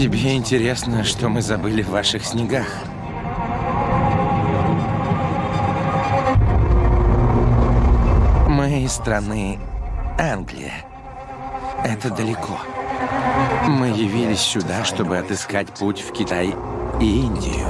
Тебе интересно, что мы забыли в ваших снегах? Мы из страны Англия. Это далеко. Мы явились сюда, чтобы отыскать путь в Китай и Индию.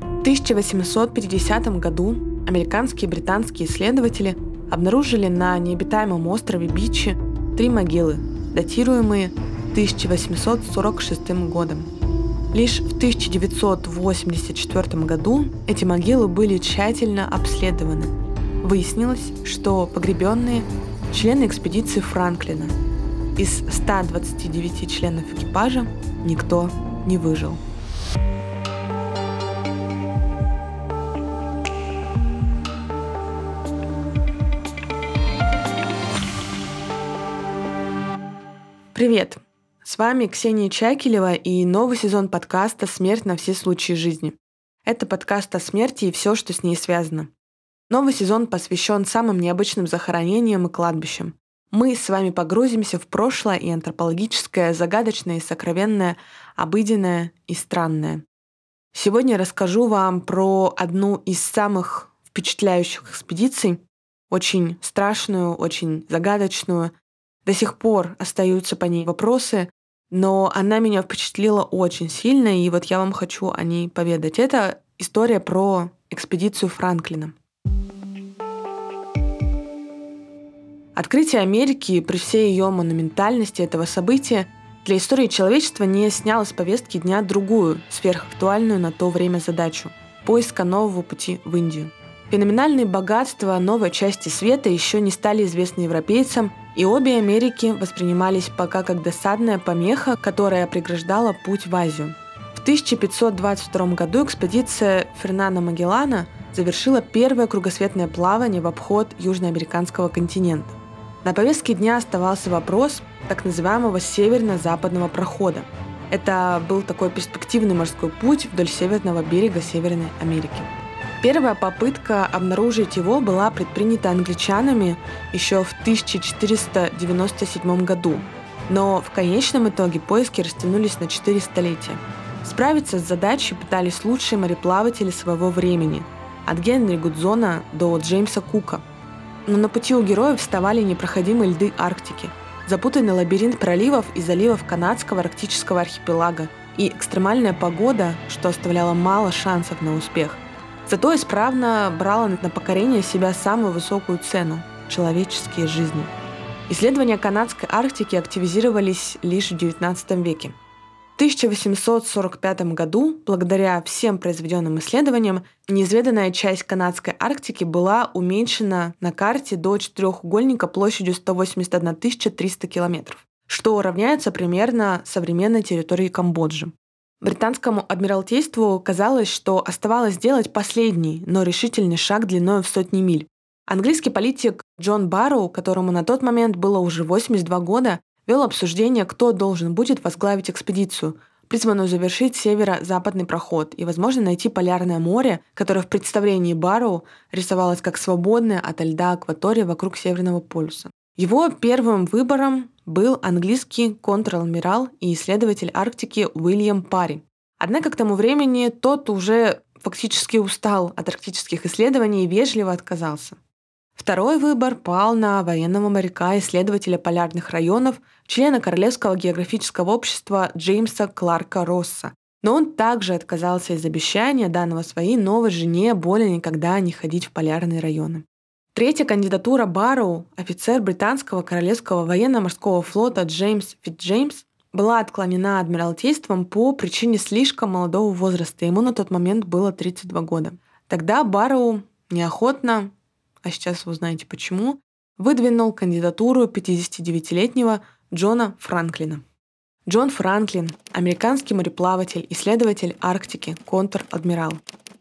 В 1850 году американские и британские исследователи обнаружили на необитаемом острове Бичи три могилы, датируемые 1846 годом. Лишь в 1984 году эти могилы были тщательно обследованы. Выяснилось, что погребенные – члены экспедиции Франклина. Из 129 членов экипажа никто не выжил. Привет! С вами Ксения Чакелева и новый сезон подкаста «Смерть на все случаи жизни». Это подкаст о смерти и все, что с ней связано. Новый сезон посвящен самым необычным захоронениям и кладбищам. Мы с вами погрузимся в прошлое и антропологическое, загадочное и сокровенное, обыденное и странное. Сегодня расскажу вам про одну из самых впечатляющих экспедиций, очень страшную, очень загадочную. До сих пор остаются по ней вопросы, но она меня впечатлила очень сильно, и вот я вам хочу о ней поведать. Это история про экспедицию Франклина. Открытие Америки при всей ее монументальности этого события для истории человечества не сняло с повестки дня другую, сверхактуальную на то время задачу – поиска нового пути в Индию. Феноменальные богатства новой части света еще не стали известны европейцам – и обе Америки воспринимались пока как досадная помеха, которая преграждала путь в Азию. В 1522 году экспедиция Фернана Магеллана завершила первое кругосветное плавание в обход южноамериканского континента. На повестке дня оставался вопрос так называемого северно-западного прохода. Это был такой перспективный морской путь вдоль северного берега Северной Америки. Первая попытка обнаружить его была предпринята англичанами еще в 1497 году, но в конечном итоге поиски растянулись на 4 столетия. Справиться с задачей пытались лучшие мореплаватели своего времени, от Генри Гудзона до Джеймса Кука. Но на пути у героев вставали непроходимые льды Арктики, запутанный лабиринт проливов и заливов канадского арктического архипелага и экстремальная погода, что оставляло мало шансов на успех – Зато исправно брала на покорение себя самую высокую цену – человеческие жизни. Исследования канадской Арктики активизировались лишь в XIX веке. В 1845 году, благодаря всем произведенным исследованиям, неизведанная часть канадской Арктики была уменьшена на карте до четырехугольника площадью 181 300 километров, что равняется примерно современной территории Камбоджи. Британскому адмиралтейству казалось, что оставалось сделать последний, но решительный шаг длиной в сотни миль. Английский политик Джон Барроу, которому на тот момент было уже 82 года, вел обсуждение, кто должен будет возглавить экспедицию, призванную завершить северо-западный проход и, возможно, найти Полярное море, которое в представлении Барроу рисовалось как свободная от льда акватория вокруг Северного полюса. Его первым выбором был английский контр-адмирал и исследователь Арктики Уильям Парри. Однако к тому времени тот уже фактически устал от арктических исследований и вежливо отказался. Второй выбор пал на военного моряка, исследователя полярных районов, члена Королевского географического общества Джеймса Кларка Росса. Но он также отказался из обещания данного своей новой жене более никогда не ходить в полярные районы. Третья кандидатура Барроу, офицер британского королевского военно-морского флота Джеймс Фитджеймс, была отклонена Адмиралтейством по причине слишком молодого возраста. Ему на тот момент было 32 года. Тогда Барроу неохотно, а сейчас вы узнаете почему, выдвинул кандидатуру 59-летнего Джона Франклина. Джон Франклин – американский мореплаватель, исследователь Арктики, контр-адмирал.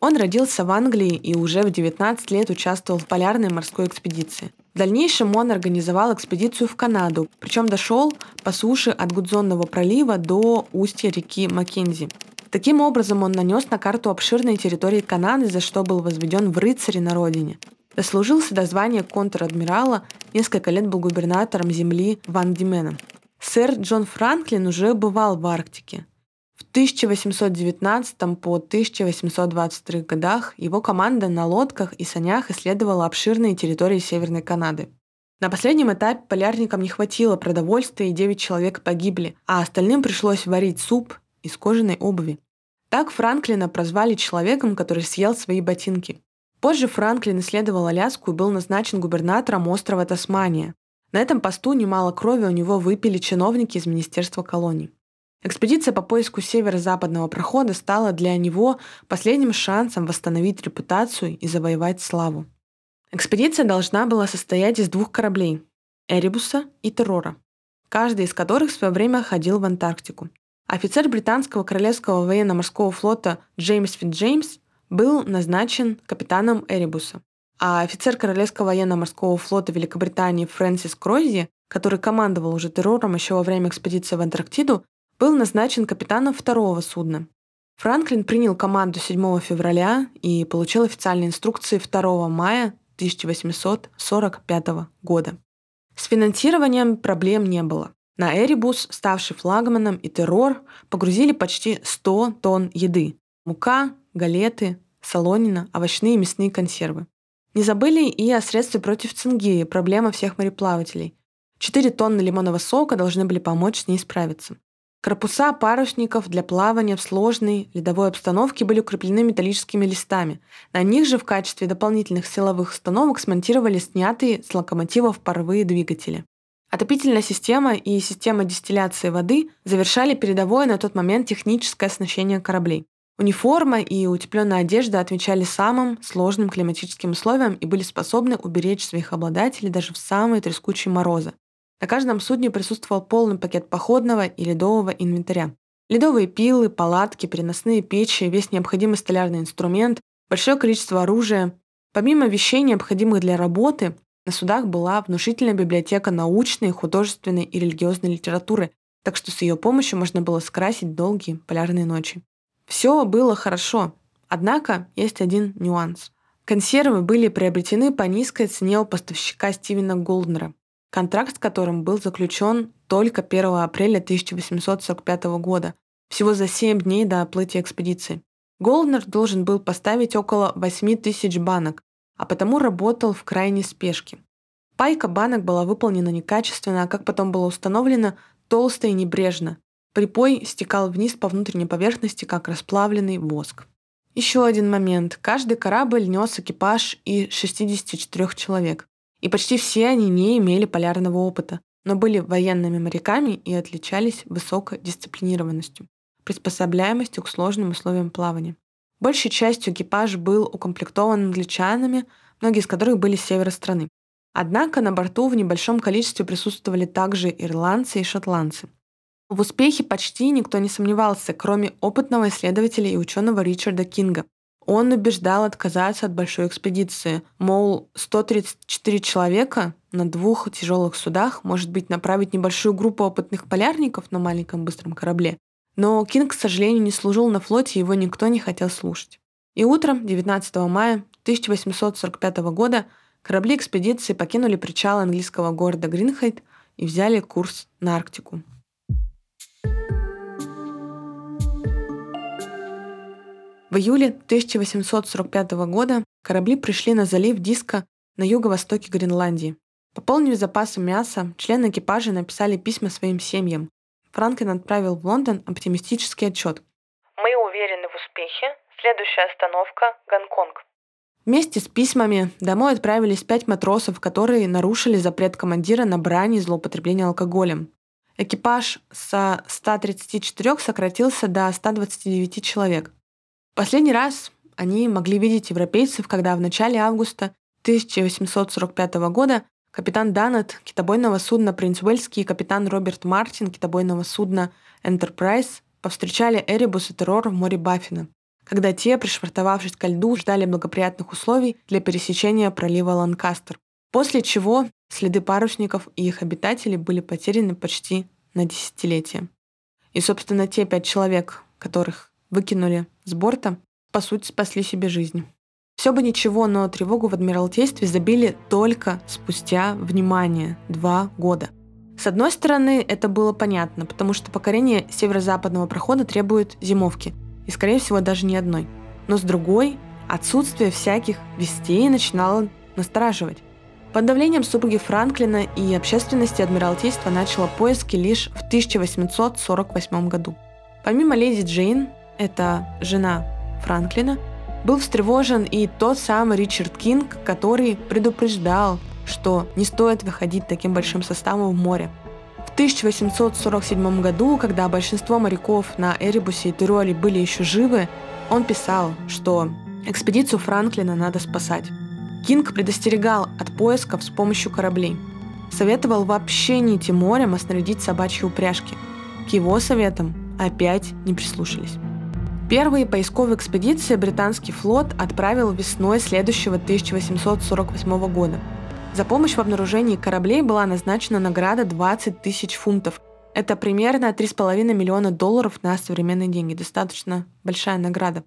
Он родился в Англии и уже в 19 лет участвовал в полярной морской экспедиции. В дальнейшем он организовал экспедицию в Канаду, причем дошел по суше от Гудзонного пролива до устья реки Маккензи. Таким образом, он нанес на карту обширные территории Канады, за что был возведен в рыцари на родине. Дослужился до звания контр-адмирала, несколько лет был губернатором земли Ван Димена. Сэр Джон Франклин уже бывал в Арктике. В 1819 по 1823 годах его команда на лодках и санях исследовала обширные территории Северной Канады. На последнем этапе полярникам не хватило продовольствия, и 9 человек погибли, а остальным пришлось варить суп из кожаной обуви. Так Франклина прозвали человеком, который съел свои ботинки. Позже Франклин исследовал Аляску и был назначен губернатором острова Тасмания. На этом посту немало крови у него выпили чиновники из Министерства колоний. Экспедиция по поиску северо-западного прохода стала для него последним шансом восстановить репутацию и завоевать славу. Экспедиция должна была состоять из двух кораблей – Эребуса и Террора, каждый из которых в свое время ходил в Антарктику. Офицер британского королевского военно-морского флота Джеймс Фитджеймс был назначен капитаном Эребуса, а офицер Королевского военно-морского флота Великобритании Фрэнсис Кройзи, который командовал уже террором еще во время экспедиции в Антарктиду, был назначен капитаном второго судна. Франклин принял команду 7 февраля и получил официальные инструкции 2 мая 1845 года. С финансированием проблем не было. На Эребус, ставший флагманом и террор, погрузили почти 100 тонн еды. Мука, галеты, солонина, овощные и мясные консервы. Не забыли и о средстве против цинги, проблема всех мореплавателей. 4 тонны лимонного сока должны были помочь с ней справиться. Корпуса парусников для плавания в сложной ледовой обстановке были укреплены металлическими листами. На них же в качестве дополнительных силовых установок смонтировали снятые с локомотивов паровые двигатели. Отопительная система и система дистилляции воды завершали передовое на тот момент техническое оснащение кораблей. Униформа и утепленная одежда отвечали самым сложным климатическим условиям и были способны уберечь своих обладателей даже в самые трескучие морозы. На каждом судне присутствовал полный пакет походного и ледового инвентаря. Ледовые пилы, палатки, переносные печи, весь необходимый столярный инструмент, большое количество оружия. Помимо вещей, необходимых для работы, на судах была внушительная библиотека научной, художественной и религиозной литературы, так что с ее помощью можно было скрасить долгие полярные ночи. Все было хорошо, однако есть один нюанс. Консервы были приобретены по низкой цене у поставщика Стивена Голднера контракт с которым был заключен только 1 апреля 1845 года, всего за 7 дней до оплытия экспедиции. Голднер должен был поставить около 8 тысяч банок, а потому работал в крайней спешке. Пайка банок была выполнена некачественно, а как потом было установлено, толсто и небрежно. Припой стекал вниз по внутренней поверхности, как расплавленный воск. Еще один момент. Каждый корабль нес экипаж и 64 человек. И почти все они не имели полярного опыта, но были военными моряками и отличались высокой дисциплинированностью, приспособляемостью к сложным условиям плавания. Большей частью экипаж был укомплектован англичанами, многие из которых были с севера страны. Однако на борту в небольшом количестве присутствовали также ирландцы и шотландцы. В успехе почти никто не сомневался, кроме опытного исследователя и ученого Ричарда Кинга, он убеждал отказаться от большой экспедиции. Мол, 134 человека на двух тяжелых судах может быть направить небольшую группу опытных полярников на маленьком быстром корабле. Но Кинг, к сожалению, не служил на флоте, его никто не хотел слушать. И утром 19 мая 1845 года корабли экспедиции покинули причал английского города Гринхайт и взяли курс на Арктику. В июле 1845 года корабли пришли на залив Диска на юго-востоке Гренландии. Пополнив запасы мяса, члены экипажа написали письма своим семьям. Франклин отправил в Лондон оптимистический отчет. «Мы уверены в успехе. Следующая остановка – Гонконг». Вместе с письмами домой отправились пять матросов, которые нарушили запрет командира на брань и злоупотребление алкоголем. Экипаж со 134 сократился до 129 человек. Последний раз они могли видеть европейцев, когда в начале августа 1845 года капитан Данет китобойного судна «Принц Уэльский» и капитан Роберт Мартин китобойного судна «Энтерпрайз» повстречали Эребус и террор в море Баффина, когда те, пришвартовавшись ко льду, ждали благоприятных условий для пересечения пролива Ланкастер, после чего следы парусников и их обитателей были потеряны почти на десятилетие. И, собственно, те пять человек, которых выкинули с борта, по сути, спасли себе жизнь. Все бы ничего, но тревогу в Адмиралтействе забили только спустя, внимание, два года. С одной стороны, это было понятно, потому что покорение северо-западного прохода требует зимовки, и, скорее всего, даже не одной. Но с другой, отсутствие всяких вестей начинало настораживать. Под давлением супруги Франклина и общественности Адмиралтейство начало поиски лишь в 1848 году. Помимо леди Джейн, это жена Франклина, был встревожен и тот самый Ричард Кинг, который предупреждал, что не стоит выходить таким большим составом в море. В 1847 году, когда большинство моряков на Эребусе и Тироле были еще живы, он писал, что экспедицию Франклина надо спасать. Кинг предостерегал от поисков с помощью кораблей. Советовал вообще не идти морем, а снарядить собачьи упряжки. К его советам опять не прислушались. Первые поисковые экспедиции британский флот отправил весной следующего 1848 года. За помощь в обнаружении кораблей была назначена награда 20 тысяч фунтов. Это примерно 3,5 миллиона долларов на современные деньги. Достаточно большая награда.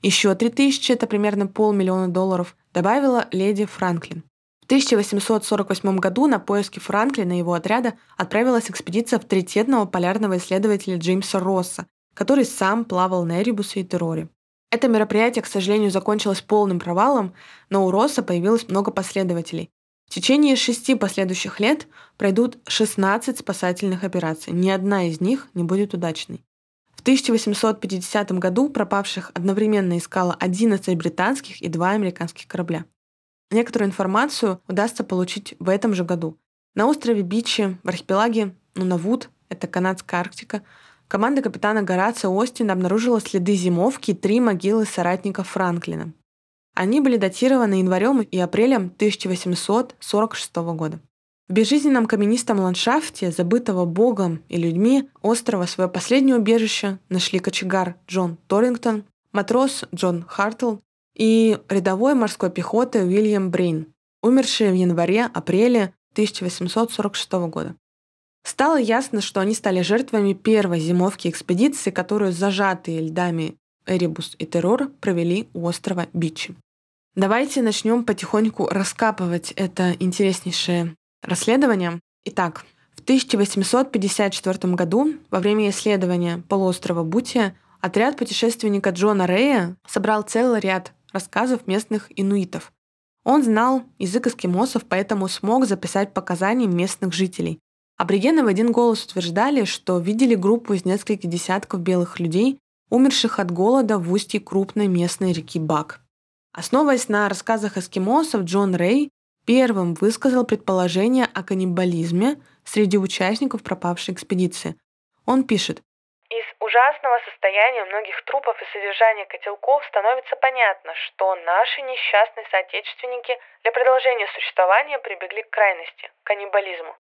Еще 3 тысячи, это примерно полмиллиона долларов, добавила леди Франклин. В 1848 году на поиски Франклина и его отряда отправилась экспедиция авторитетного полярного исследователя Джеймса Росса, который сам плавал на Эребусе и Терроре. Это мероприятие, к сожалению, закончилось полным провалом, но у Росса появилось много последователей. В течение шести последующих лет пройдут 16 спасательных операций. Ни одна из них не будет удачной. В 1850 году пропавших одновременно искало 11 британских и 2 американских корабля. Некоторую информацию удастся получить в этом же году. На острове Бичи, в архипелаге Нунавуд, это канадская Арктика, Команда капитана Горацио Остина обнаружила следы зимовки и три могилы соратников Франклина. Они были датированы январем и апрелем 1846 года. В безжизненном каменистом ландшафте, забытого богом и людьми, острова свое последнее убежище нашли кочегар Джон Торрингтон, матрос Джон Хартл и рядовой морской пехоты Уильям Брейн, умершие в январе-апреле 1846 года. Стало ясно, что они стали жертвами первой зимовки экспедиции, которую зажатые льдами Эребус и Террор провели у острова Бичи. Давайте начнем потихоньку раскапывать это интереснейшее расследование. Итак, в 1854 году во время исследования полуострова Бутия отряд путешественника Джона Рея собрал целый ряд рассказов местных инуитов. Он знал язык эскимосов, поэтому смог записать показания местных жителей. Аборигены в один голос утверждали, что видели группу из нескольких десятков белых людей, умерших от голода в устье крупной местной реки Бак. Основываясь на рассказах эскимосов, Джон Рэй первым высказал предположение о каннибализме среди участников пропавшей экспедиции. Он пишет, из ужасного состояния многих трупов и содержания котелков становится понятно, что наши несчастные соотечественники для продолжения существования прибегли к крайности – каннибализму.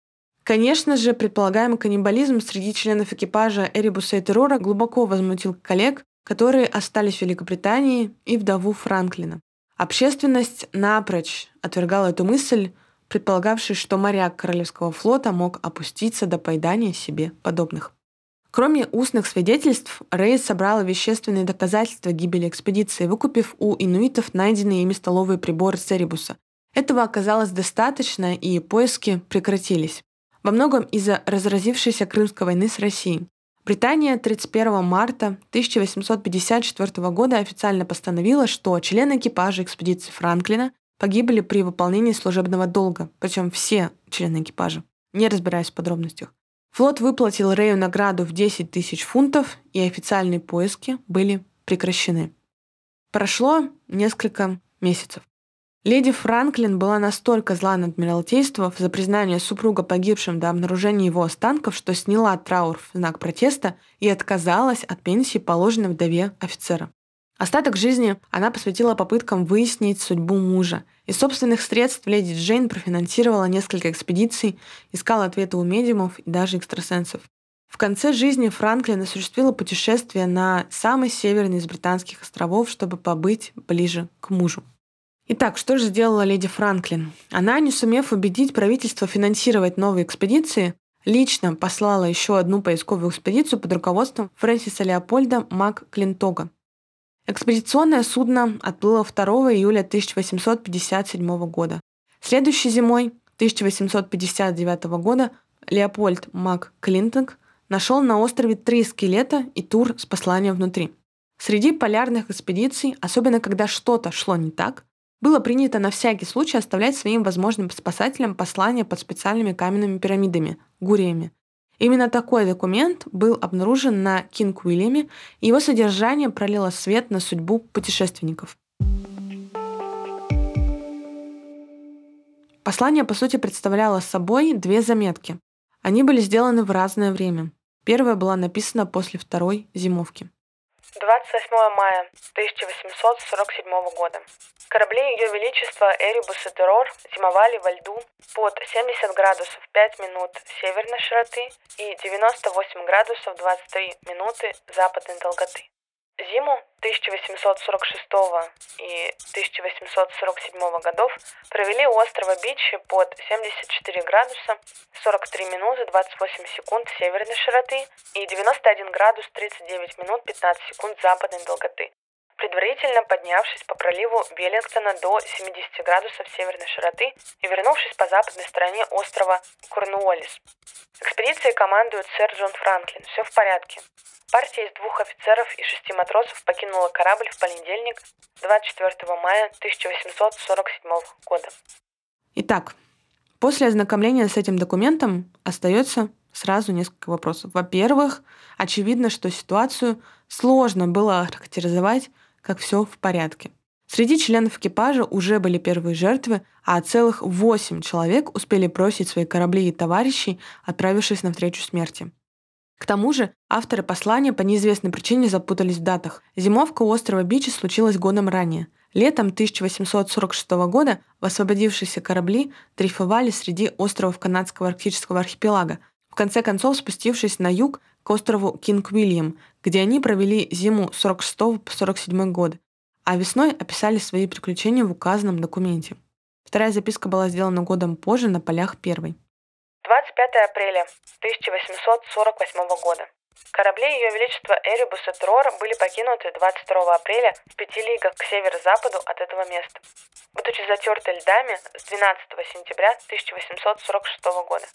Конечно же, предполагаемый каннибализм среди членов экипажа Эребуса и Террора глубоко возмутил коллег, которые остались в Великобритании, и вдову Франклина. Общественность напрочь отвергала эту мысль, предполагавшей, что моряк Королевского флота мог опуститься до поедания себе подобных. Кроме устных свидетельств, Рейд собрал вещественные доказательства гибели экспедиции, выкупив у инуитов найденные ими столовые приборы Церебуса. Этого оказалось достаточно, и поиски прекратились во многом из-за разразившейся Крымской войны с Россией. Британия 31 марта 1854 года официально постановила, что члены экипажа экспедиции Франклина погибли при выполнении служебного долга, причем все члены экипажа, не разбираясь в подробностях. Флот выплатил Рэю награду в 10 тысяч фунтов, и официальные поиски были прекращены. Прошло несколько месяцев. Леди Франклин была настолько зла на Адмиралтейство за признание супруга погибшим до обнаружения его останков, что сняла траур в знак протеста и отказалась от пенсии, положенной вдове офицера. Остаток жизни она посвятила попыткам выяснить судьбу мужа. Из собственных средств леди Джейн профинансировала несколько экспедиций, искала ответы у медиумов и даже экстрасенсов. В конце жизни Франклин осуществила путешествие на самый северный из британских островов, чтобы побыть ближе к мужу. Итак, что же сделала леди Франклин? Она, не сумев убедить правительство финансировать новые экспедиции, лично послала еще одну поисковую экспедицию под руководством Фрэнсиса Леопольда Мак Клинтога. Экспедиционное судно отплыло 2 июля 1857 года. Следующей зимой 1859 года Леопольд Мак Клинтонг нашел на острове три скелета и тур с посланием внутри. Среди полярных экспедиций, особенно когда что-то шло не так, было принято на всякий случай оставлять своим возможным спасателям послания под специальными каменными пирамидами – гуриями. Именно такой документ был обнаружен на Кинг Уильяме, и его содержание пролило свет на судьбу путешественников. Послание, по сути, представляло собой две заметки. Они были сделаны в разное время. Первая была написана после второй зимовки. 28 мая 1847 года. Корабли Ее Величества Эребус и Террор зимовали во льду под 70 градусов 5 минут северной широты и 98 градусов 23 минуты западной долготы. Зиму 1846 и 1847 годов провели у острова Бичи под 74 градуса 43 минуты 28 секунд северной широты и 91 градус 39 минут 15 секунд западной долготы, предварительно поднявшись по проливу Веллингтона до 70 градусов северной широты и вернувшись по западной стороне острова Корнуоллис. Экспедицией командует сэр Джон Франклин. Все в порядке. Партия из двух офицеров и шести матросов покинула корабль в понедельник, 24 мая 1847 года. Итак, после ознакомления с этим документом остается сразу несколько вопросов. Во-первых, очевидно, что ситуацию сложно было характеризовать как все в порядке. Среди членов экипажа уже были первые жертвы, а целых восемь человек успели бросить свои корабли и товарищей, отправившись навстречу смерти. К тому же авторы послания по неизвестной причине запутались в датах. Зимовка у острова Бичи случилась годом ранее. Летом 1846 года освободившиеся корабли дрейфовали среди островов канадского арктического архипелага, в конце концов спустившись на юг к острову Кинг-Уильям, где они провели зиму 46 по 47 годы, а весной описали свои приключения в указанном документе. Вторая записка была сделана годом позже на полях первой. 25 апреля 1848 года. Корабли Ее Величества Эребус и Трор были покинуты 22 апреля в пяти лигах к северо-западу от этого места, будучи затерты льдами с 12 сентября 1846 года.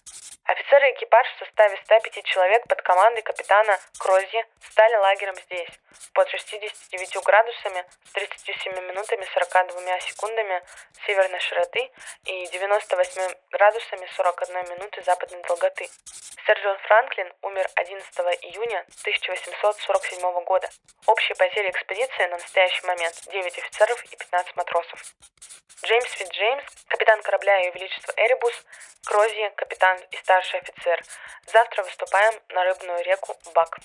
Офицеры экипаж в составе 105 человек под командой капитана Крози стали лагерем здесь, под 69 градусами с 37 минутами 42 секундами северной широты и 98 градусами 41 минуты западной долготы. Джон Франклин умер 11 июня 1847 года. Общие потери экспедиции на настоящий момент 9 офицеров и 15 матросов. Джеймс Фит Джеймс, капитан корабля Ее Величества Эребус, Крози, капитан и старший офицер. Завтра выступаем на рыбную реку Бак.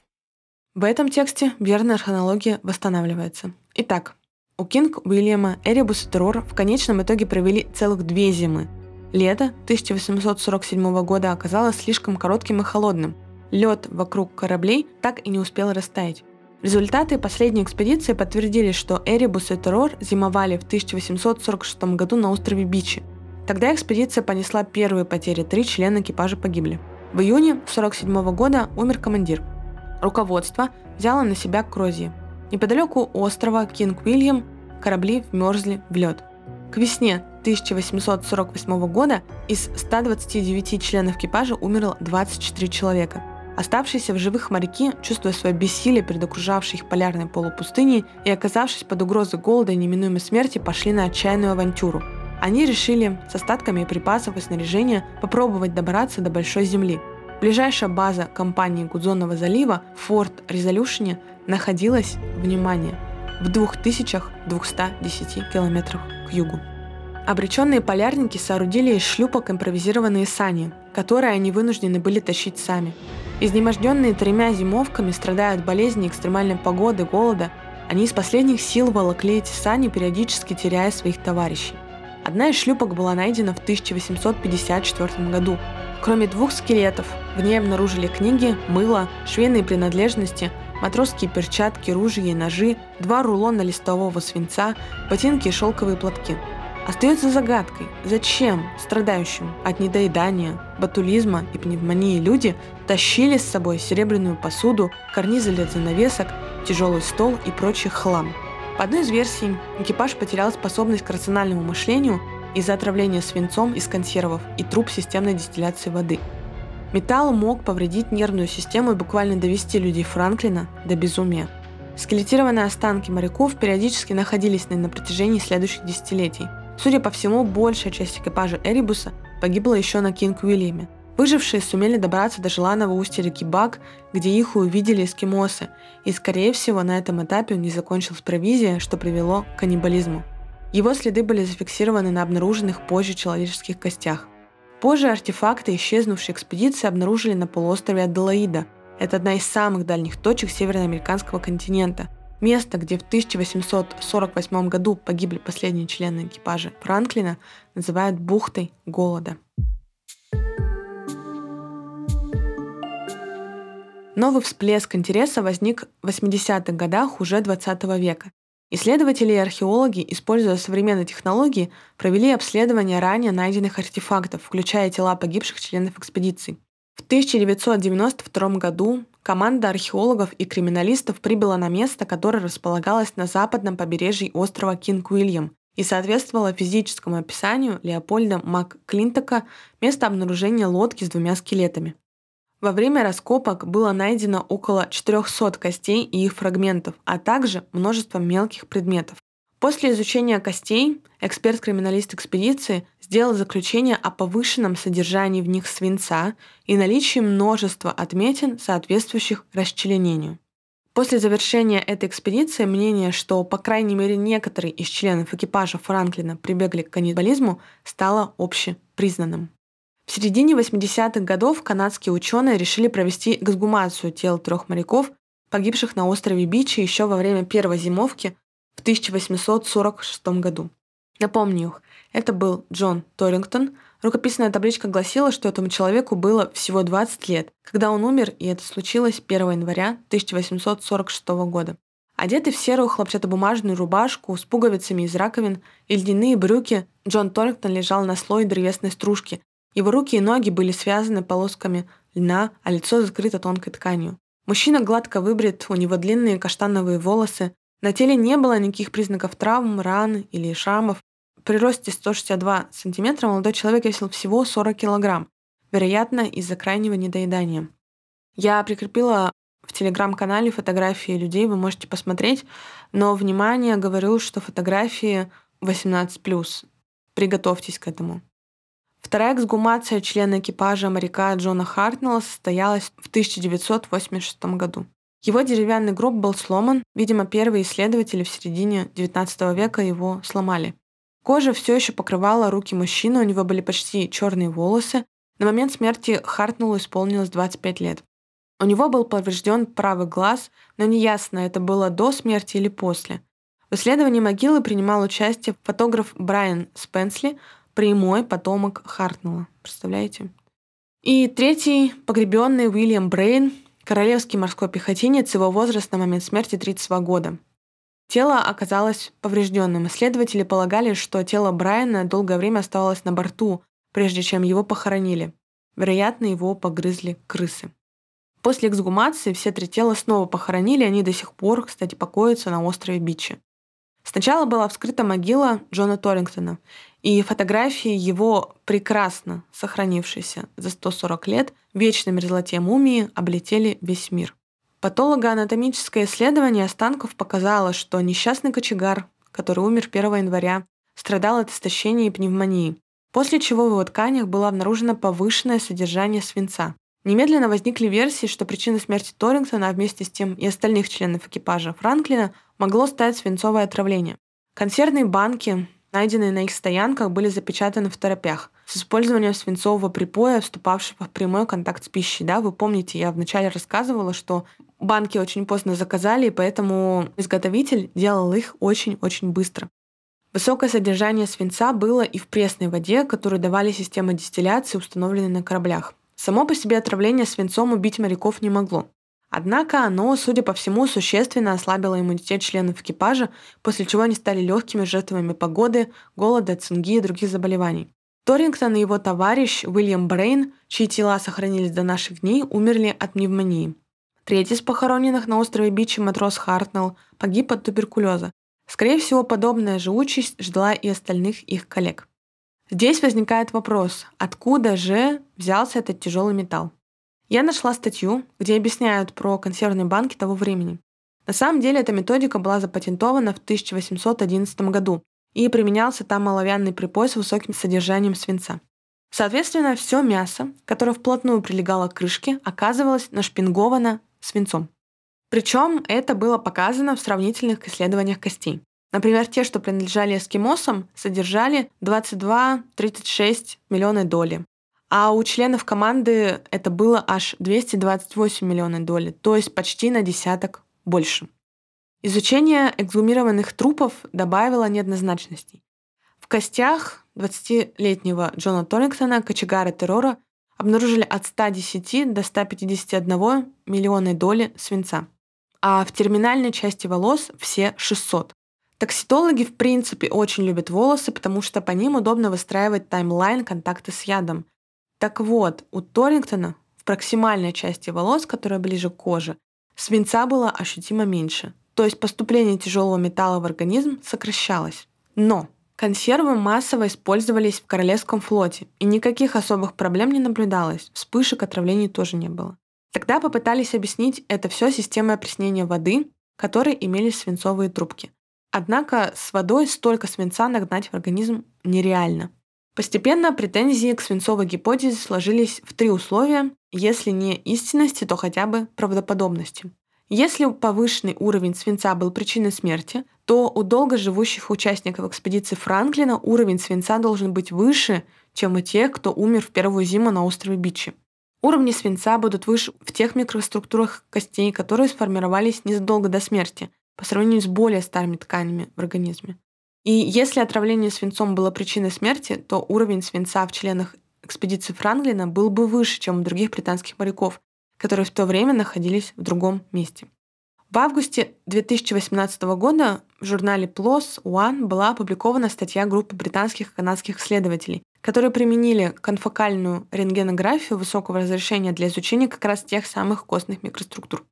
В этом тексте верная хронология восстанавливается. Итак, у Кинг Уильяма Эребус и Террор в конечном итоге провели целых две зимы. Лето 1847 года оказалось слишком коротким и холодным. Лед вокруг кораблей так и не успел растаять. Результаты последней экспедиции подтвердили, что Эребус и Террор зимовали в 1846 году на острове Бичи. Тогда экспедиция понесла первые потери, три члена экипажа погибли. В июне 1947 года умер командир – Руководство взяло на себя Крозье. Неподалеку острова Кинг-Уильям корабли вмерзли в лед. К весне 1848 года из 129 членов экипажа умерло 24 человека. Оставшиеся в живых моряки, чувствуя свое бессилие перед окружавшей их полярной полупустыней и оказавшись под угрозой голода и неминуемой смерти, пошли на отчаянную авантюру. Они решили с остатками припасов и снаряжения попробовать добраться до Большой Земли – Ближайшая база компании Гудзонного залива, Форт Резолюшне, находилась, внимание, в 2210 километрах к югу. Обреченные полярники соорудили из шлюпок импровизированные сани, которые они вынуждены были тащить сами. Изнеможденные тремя зимовками, страдая от болезней, экстремальной погоды, голода, они из последних сил волокли эти сани, периодически теряя своих товарищей. Одна из шлюпок была найдена в 1854 году, Кроме двух скелетов, в ней обнаружили книги, мыло, швейные принадлежности, матросские перчатки, ружья и ножи, два рулона листового свинца, ботинки и шелковые платки. Остается загадкой, зачем страдающим от недоедания, ботулизма и пневмонии люди тащили с собой серебряную посуду, карнизы для занавесок, тяжелый стол и прочий хлам. По одной из версий, экипаж потерял способность к рациональному мышлению из-за отравления свинцом из консервов и труб системной дистилляции воды. Металл мог повредить нервную систему и буквально довести людей Франклина до безумия. Скелетированные останки моряков периодически находились на, на протяжении следующих десятилетий. Судя по всему, большая часть экипажа Эрибуса погибла еще на Кинг-Уильяме – Выжившие сумели добраться до желанного устья реки Бак, где их увидели эскимосы, и, скорее всего, на этом этапе он не закончилась провизия, что привело к каннибализму. Его следы были зафиксированы на обнаруженных позже человеческих костях. Позже артефакты исчезнувшей экспедиции обнаружили на полуострове Аделаида. Это одна из самых дальних точек североамериканского континента. Место, где в 1848 году погибли последние члены экипажа Франклина, называют бухтой голода. Новый всплеск интереса возник в 80-х годах уже 20 века. Исследователи и археологи, используя современные технологии, провели обследование ранее найденных артефактов, включая тела погибших членов экспедиций. В 1992 году команда археологов и криминалистов прибыла на место, которое располагалось на западном побережье острова Кинг-Уильям и соответствовало физическому описанию Леопольда МакКлинтока места обнаружения лодки с двумя скелетами. Во время раскопок было найдено около 400 костей и их фрагментов, а также множество мелких предметов. После изучения костей эксперт-криминалист экспедиции сделал заключение о повышенном содержании в них свинца и наличии множества отметин, соответствующих расчленению. После завершения этой экспедиции мнение, что по крайней мере некоторые из членов экипажа Франклина прибегли к каннибализму, стало общепризнанным. В середине 80-х годов канадские ученые решили провести эксгумацию тел трех моряков, погибших на острове Бичи еще во время первой зимовки в 1846 году. Напомню их, это был Джон Торингтон. Рукописная табличка гласила, что этому человеку было всего 20 лет, когда он умер, и это случилось 1 января 1846 года. Одетый в серую хлопчатобумажную рубашку с пуговицами из раковин и льняные брюки, Джон Торингтон лежал на слое древесной стружки, его руки и ноги были связаны полосками льна, а лицо закрыто тонкой тканью. Мужчина гладко выбрит, у него длинные каштановые волосы. На теле не было никаких признаков травм, ран или шрамов. При росте 162 сантиметра молодой человек весил всего 40 килограмм, вероятно, из-за крайнего недоедания. Я прикрепила в телеграм-канале фотографии людей, вы можете посмотреть, но, внимание, говорю, что фотографии 18+. Приготовьтесь к этому. Вторая эксгумация члена экипажа моряка Джона Хартнелла состоялась в 1986 году. Его деревянный гроб был сломан, видимо, первые исследователи в середине XIX века его сломали. Кожа все еще покрывала руки мужчины, у него были почти черные волосы. На момент смерти Хартнеллу исполнилось 25 лет. У него был поврежден правый глаз, но неясно, это было до смерти или после. В исследовании могилы принимал участие фотограф Брайан Спенсли, прямой потомок Хартнелла. Представляете? И третий, погребенный Уильям Брейн, королевский морской пехотинец, его возраст на момент смерти 32 года. Тело оказалось поврежденным. Исследователи полагали, что тело Брайана долгое время оставалось на борту, прежде чем его похоронили. Вероятно, его погрызли крысы. После эксгумации все три тела снова похоронили, они до сих пор, кстати, покоятся на острове Бичи. Сначала была вскрыта могила Джона Торингтона, и фотографии его прекрасно сохранившиеся за 140 лет в вечной мерзлоте мумии облетели весь мир. Патологоанатомическое исследование останков показало, что несчастный кочегар, который умер 1 января, страдал от истощения и пневмонии, после чего в его тканях было обнаружено повышенное содержание свинца. Немедленно возникли версии, что причиной смерти Торингтона, а вместе с тем и остальных членов экипажа Франклина, могло стать свинцовое отравление. Консервные банки, найденные на их стоянках, были запечатаны в торопях с использованием свинцового припоя, вступавшего в прямой контакт с пищей. Да, вы помните, я вначале рассказывала, что банки очень поздно заказали, и поэтому изготовитель делал их очень-очень быстро. Высокое содержание свинца было и в пресной воде, которую давали системы дистилляции, установленные на кораблях. Само по себе отравление свинцом убить моряков не могло. Однако оно, судя по всему, существенно ослабило иммунитет членов экипажа, после чего они стали легкими жертвами погоды, голода, цинги и других заболеваний. Торингтон и его товарищ Уильям Брейн, чьи тела сохранились до наших дней, умерли от пневмонии. Третий из похороненных на острове Бичи матрос Хартнелл погиб от туберкулеза. Скорее всего, подобная же участь ждала и остальных их коллег. Здесь возникает вопрос, откуда же взялся этот тяжелый металл? Я нашла статью, где объясняют про консервные банки того времени. На самом деле эта методика была запатентована в 1811 году и применялся там оловянный припой с высоким содержанием свинца. Соответственно, все мясо, которое вплотную прилегало к крышке, оказывалось нашпинговано свинцом. Причем это было показано в сравнительных исследованиях костей. Например, те, что принадлежали эскимосам, содержали 22-36 миллионов доли. А у членов команды это было аж 228 миллионов доли, то есть почти на десяток больше. Изучение эксгумированных трупов добавило неоднозначностей. В костях 20-летнего Джона Торингтона, кочегара террора, обнаружили от 110 до 151 миллиона доли свинца а в терминальной части волос все 600. Такситологи, в принципе, очень любят волосы, потому что по ним удобно выстраивать таймлайн контакта с ядом. Так вот, у Торингтона в проксимальной части волос, которая ближе к коже, свинца было ощутимо меньше. То есть поступление тяжелого металла в организм сокращалось. Но консервы массово использовались в Королевском флоте, и никаких особых проблем не наблюдалось, вспышек отравлений тоже не было. Тогда попытались объяснить это все системой опреснения воды, которой имелись свинцовые трубки. Однако с водой столько свинца нагнать в организм нереально. Постепенно претензии к свинцовой гипотезе сложились в три условия, если не истинности, то хотя бы правдоподобности. Если повышенный уровень свинца был причиной смерти, то у долго живущих участников экспедиции Франклина уровень свинца должен быть выше, чем у тех, кто умер в первую зиму на острове Бичи. Уровни свинца будут выше в тех микроструктурах костей, которые сформировались незадолго до смерти, по сравнению с более старыми тканями в организме. И если отравление свинцом было причиной смерти, то уровень свинца в членах экспедиции Франклина был бы выше, чем у других британских моряков, которые в то время находились в другом месте. В августе 2018 года в журнале PLOS ONE была опубликована статья группы британских и канадских исследователей, которые применили конфокальную рентгенографию высокого разрешения для изучения как раз тех самых костных микроструктур.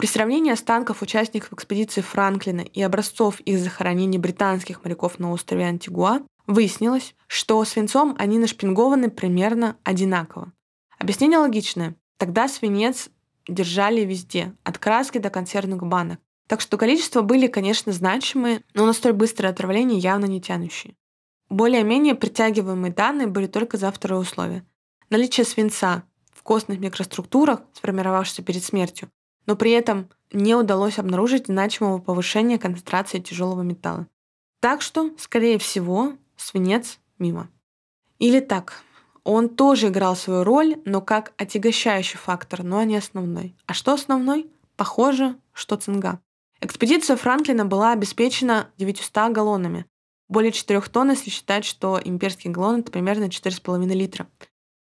При сравнении останков участников экспедиции Франклина и образцов их захоронений британских моряков на острове Антигуа выяснилось, что свинцом они нашпингованы примерно одинаково. Объяснение логичное. Тогда свинец держали везде, от краски до консервных банок. Так что количества были, конечно, значимые, но на столь быстрое отравление явно не тянущие. Более-менее притягиваемые данные были только за второе условие. Наличие свинца в костных микроструктурах, сформировавшихся перед смертью, но при этом не удалось обнаружить значимого повышения концентрации тяжелого металла. Так что, скорее всего, свинец мимо. Или так, он тоже играл свою роль, но как отягощающий фактор, но не основной. А что основной? Похоже, что цинга. Экспедиция Франклина была обеспечена 900 галлонами, более 4 тонн, если считать, что имперский галлон — это примерно 4,5 литра.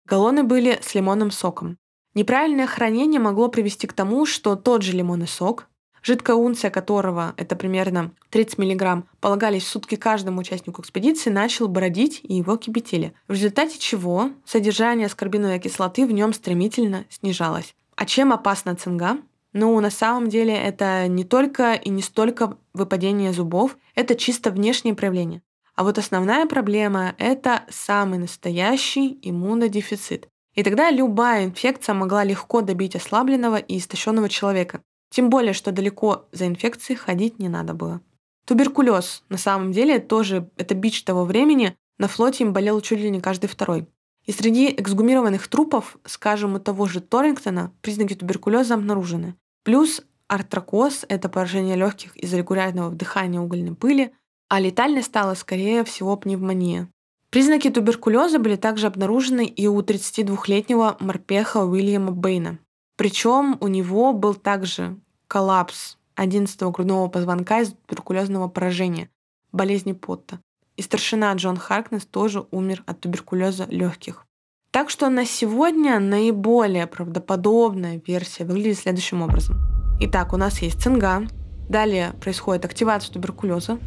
Галлоны были с лимонным соком. Неправильное хранение могло привести к тому, что тот же лимонный сок, жидкая унция которого, это примерно 30 мг, полагались в сутки каждому участнику экспедиции, начал бродить и его кипятили, в результате чего содержание аскорбиновой кислоты в нем стремительно снижалось. А чем опасна цинга? Ну, на самом деле это не только и не столько выпадение зубов, это чисто внешние проявления. А вот основная проблема – это самый настоящий иммунодефицит. И тогда любая инфекция могла легко добить ослабленного и истощенного человека. Тем более, что далеко за инфекцией ходить не надо было. Туберкулез, на самом деле, тоже это бич того времени. На флоте им болел чуть ли не каждый второй. И среди эксгумированных трупов, скажем, у того же Торингтона, признаки туберкулеза обнаружены. Плюс артрокоз – это поражение легких из-за регулярного вдыхания угольной пыли, а летальной стала, скорее всего, пневмония. Признаки туберкулеза были также обнаружены и у 32-летнего морпеха Уильяма Бэйна. Причем у него был также коллапс 11-го грудного позвонка из туберкулезного поражения, болезни Потта. И старшина Джон Харкнес тоже умер от туберкулеза легких. Так что на сегодня наиболее правдоподобная версия выглядит следующим образом. Итак, у нас есть цинга, далее происходит активация туберкулеза,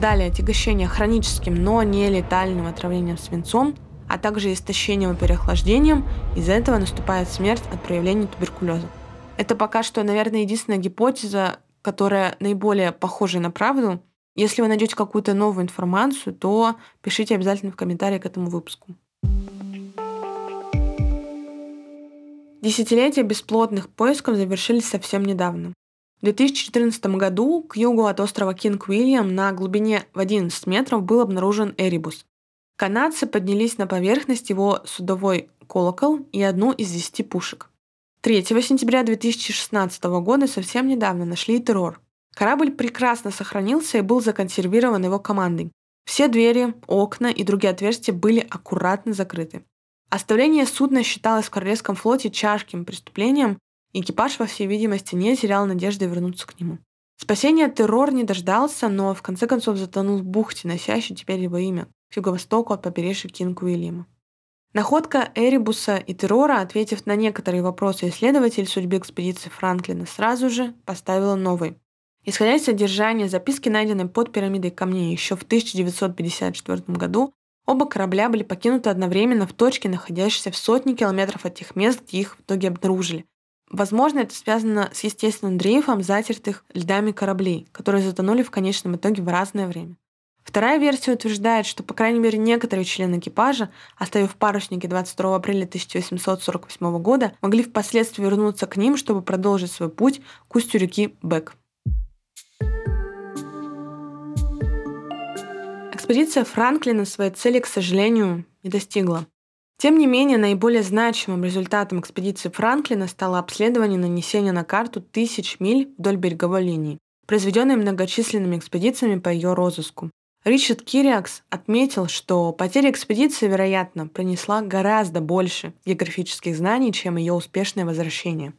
далее отягощение хроническим, но не летальным отравлением свинцом, а также истощением и переохлаждением, из-за этого наступает смерть от проявления туберкулеза. Это пока что, наверное, единственная гипотеза, которая наиболее похожа на правду, Если вы найдете какую-то новую информацию, то пишите обязательно в комментарии к этому выпуску. Десятилетия бесплодных поисков завершились совсем недавно. В 2014 году к югу от острова Кинг Уильям на глубине в 11 метров был обнаружен Эрибус. Канадцы поднялись на поверхность его судовой колокол и одну из десяти пушек. 3 сентября 2016 года совсем недавно нашли террор. Корабль прекрасно сохранился и был законсервирован его командой. Все двери, окна и другие отверстия были аккуратно закрыты. Оставление судна считалось в Королевском флоте тяжким преступлением, экипаж, во всей видимости, не терял надежды вернуться к нему. Спасения террор не дождался, но в конце концов затонул в бухте, носящей теперь его имя, к юго-востоку от побережья Кинг-Уильяма. Находка Эрибуса и террора, ответив на некоторые вопросы исследователь судьбы экспедиции Франклина, сразу же поставила новый. Исходя из содержания записки, найденной под пирамидой камней еще в 1954 году, Оба корабля были покинуты одновременно в точке, находящейся в сотни километров от тех мест, где их в итоге обнаружили. Возможно, это связано с естественным дрейфом затертых льдами кораблей, которые затонули в конечном итоге в разное время. Вторая версия утверждает, что, по крайней мере, некоторые члены экипажа, оставив парусники 22 апреля 1848 года, могли впоследствии вернуться к ним, чтобы продолжить свой путь к устью реки Бек. Экспедиция Франклина своей цели, к сожалению, не достигла. Тем не менее, наиболее значимым результатом экспедиции Франклина стало обследование нанесения на карту тысяч миль вдоль береговой линии, произведенное многочисленными экспедициями по ее розыску. Ричард Кириакс отметил, что потеря экспедиции, вероятно, принесла гораздо больше географических знаний, чем ее успешное возвращение.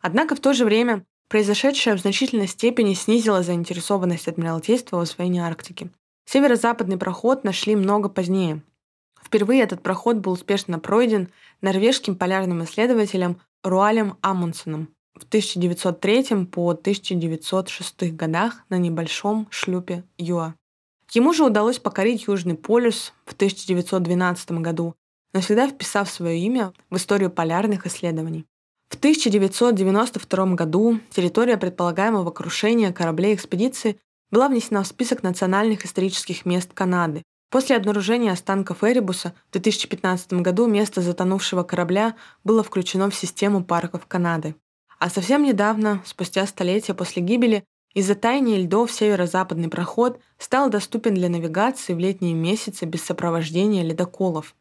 Однако в то же время произошедшее в значительной степени снизило заинтересованность Адмиралтейства в освоении Арктики. Северо-западный проход нашли много позднее. Впервые этот проход был успешно пройден норвежским полярным исследователем Руалем Амундсеном в 1903 по 1906 годах на небольшом шлюпе Юа. Ему же удалось покорить Южный полюс в 1912 году, навсегда вписав свое имя в историю полярных исследований. В 1992 году территория предполагаемого крушения кораблей экспедиции была внесена в список национальных исторических мест Канады. После обнаружения останков Эребуса в 2015 году место затонувшего корабля было включено в систему парков Канады. А совсем недавно, спустя столетия после гибели, из-за таяния льдов северо-западный проход стал доступен для навигации в летние месяцы без сопровождения ледоколов.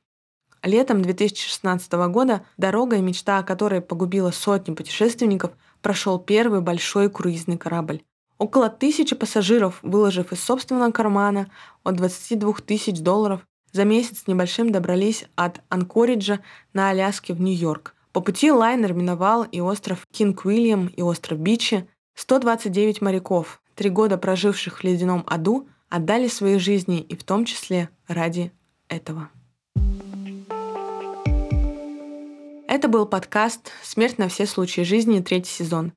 Летом 2016 года дорога, мечта о которой погубила сотни путешественников, прошел первый большой круизный корабль. Около тысячи пассажиров, выложив из собственного кармана от 22 тысяч долларов, за месяц небольшим добрались от Анкориджа на Аляске в Нью-Йорк. По пути лайнер миновал и остров Кинг-Уильям, и остров Бичи. 129 моряков, три года проживших в ледяном аду, отдали свои жизни и в том числе ради этого. Это был подкаст «Смерть на все случаи жизни» третий сезон.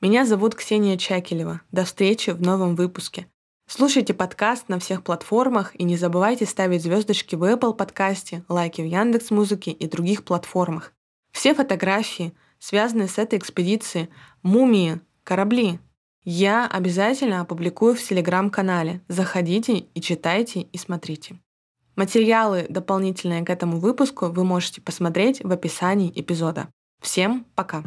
Меня зовут Ксения Чакелева. До встречи в новом выпуске. Слушайте подкаст на всех платформах и не забывайте ставить звездочки в Apple подкасте, лайки в Яндекс Музыке и других платформах. Все фотографии, связанные с этой экспедицией, мумии, корабли, я обязательно опубликую в Телеграм-канале. Заходите и читайте и смотрите. Материалы, дополнительные к этому выпуску, вы можете посмотреть в описании эпизода. Всем пока!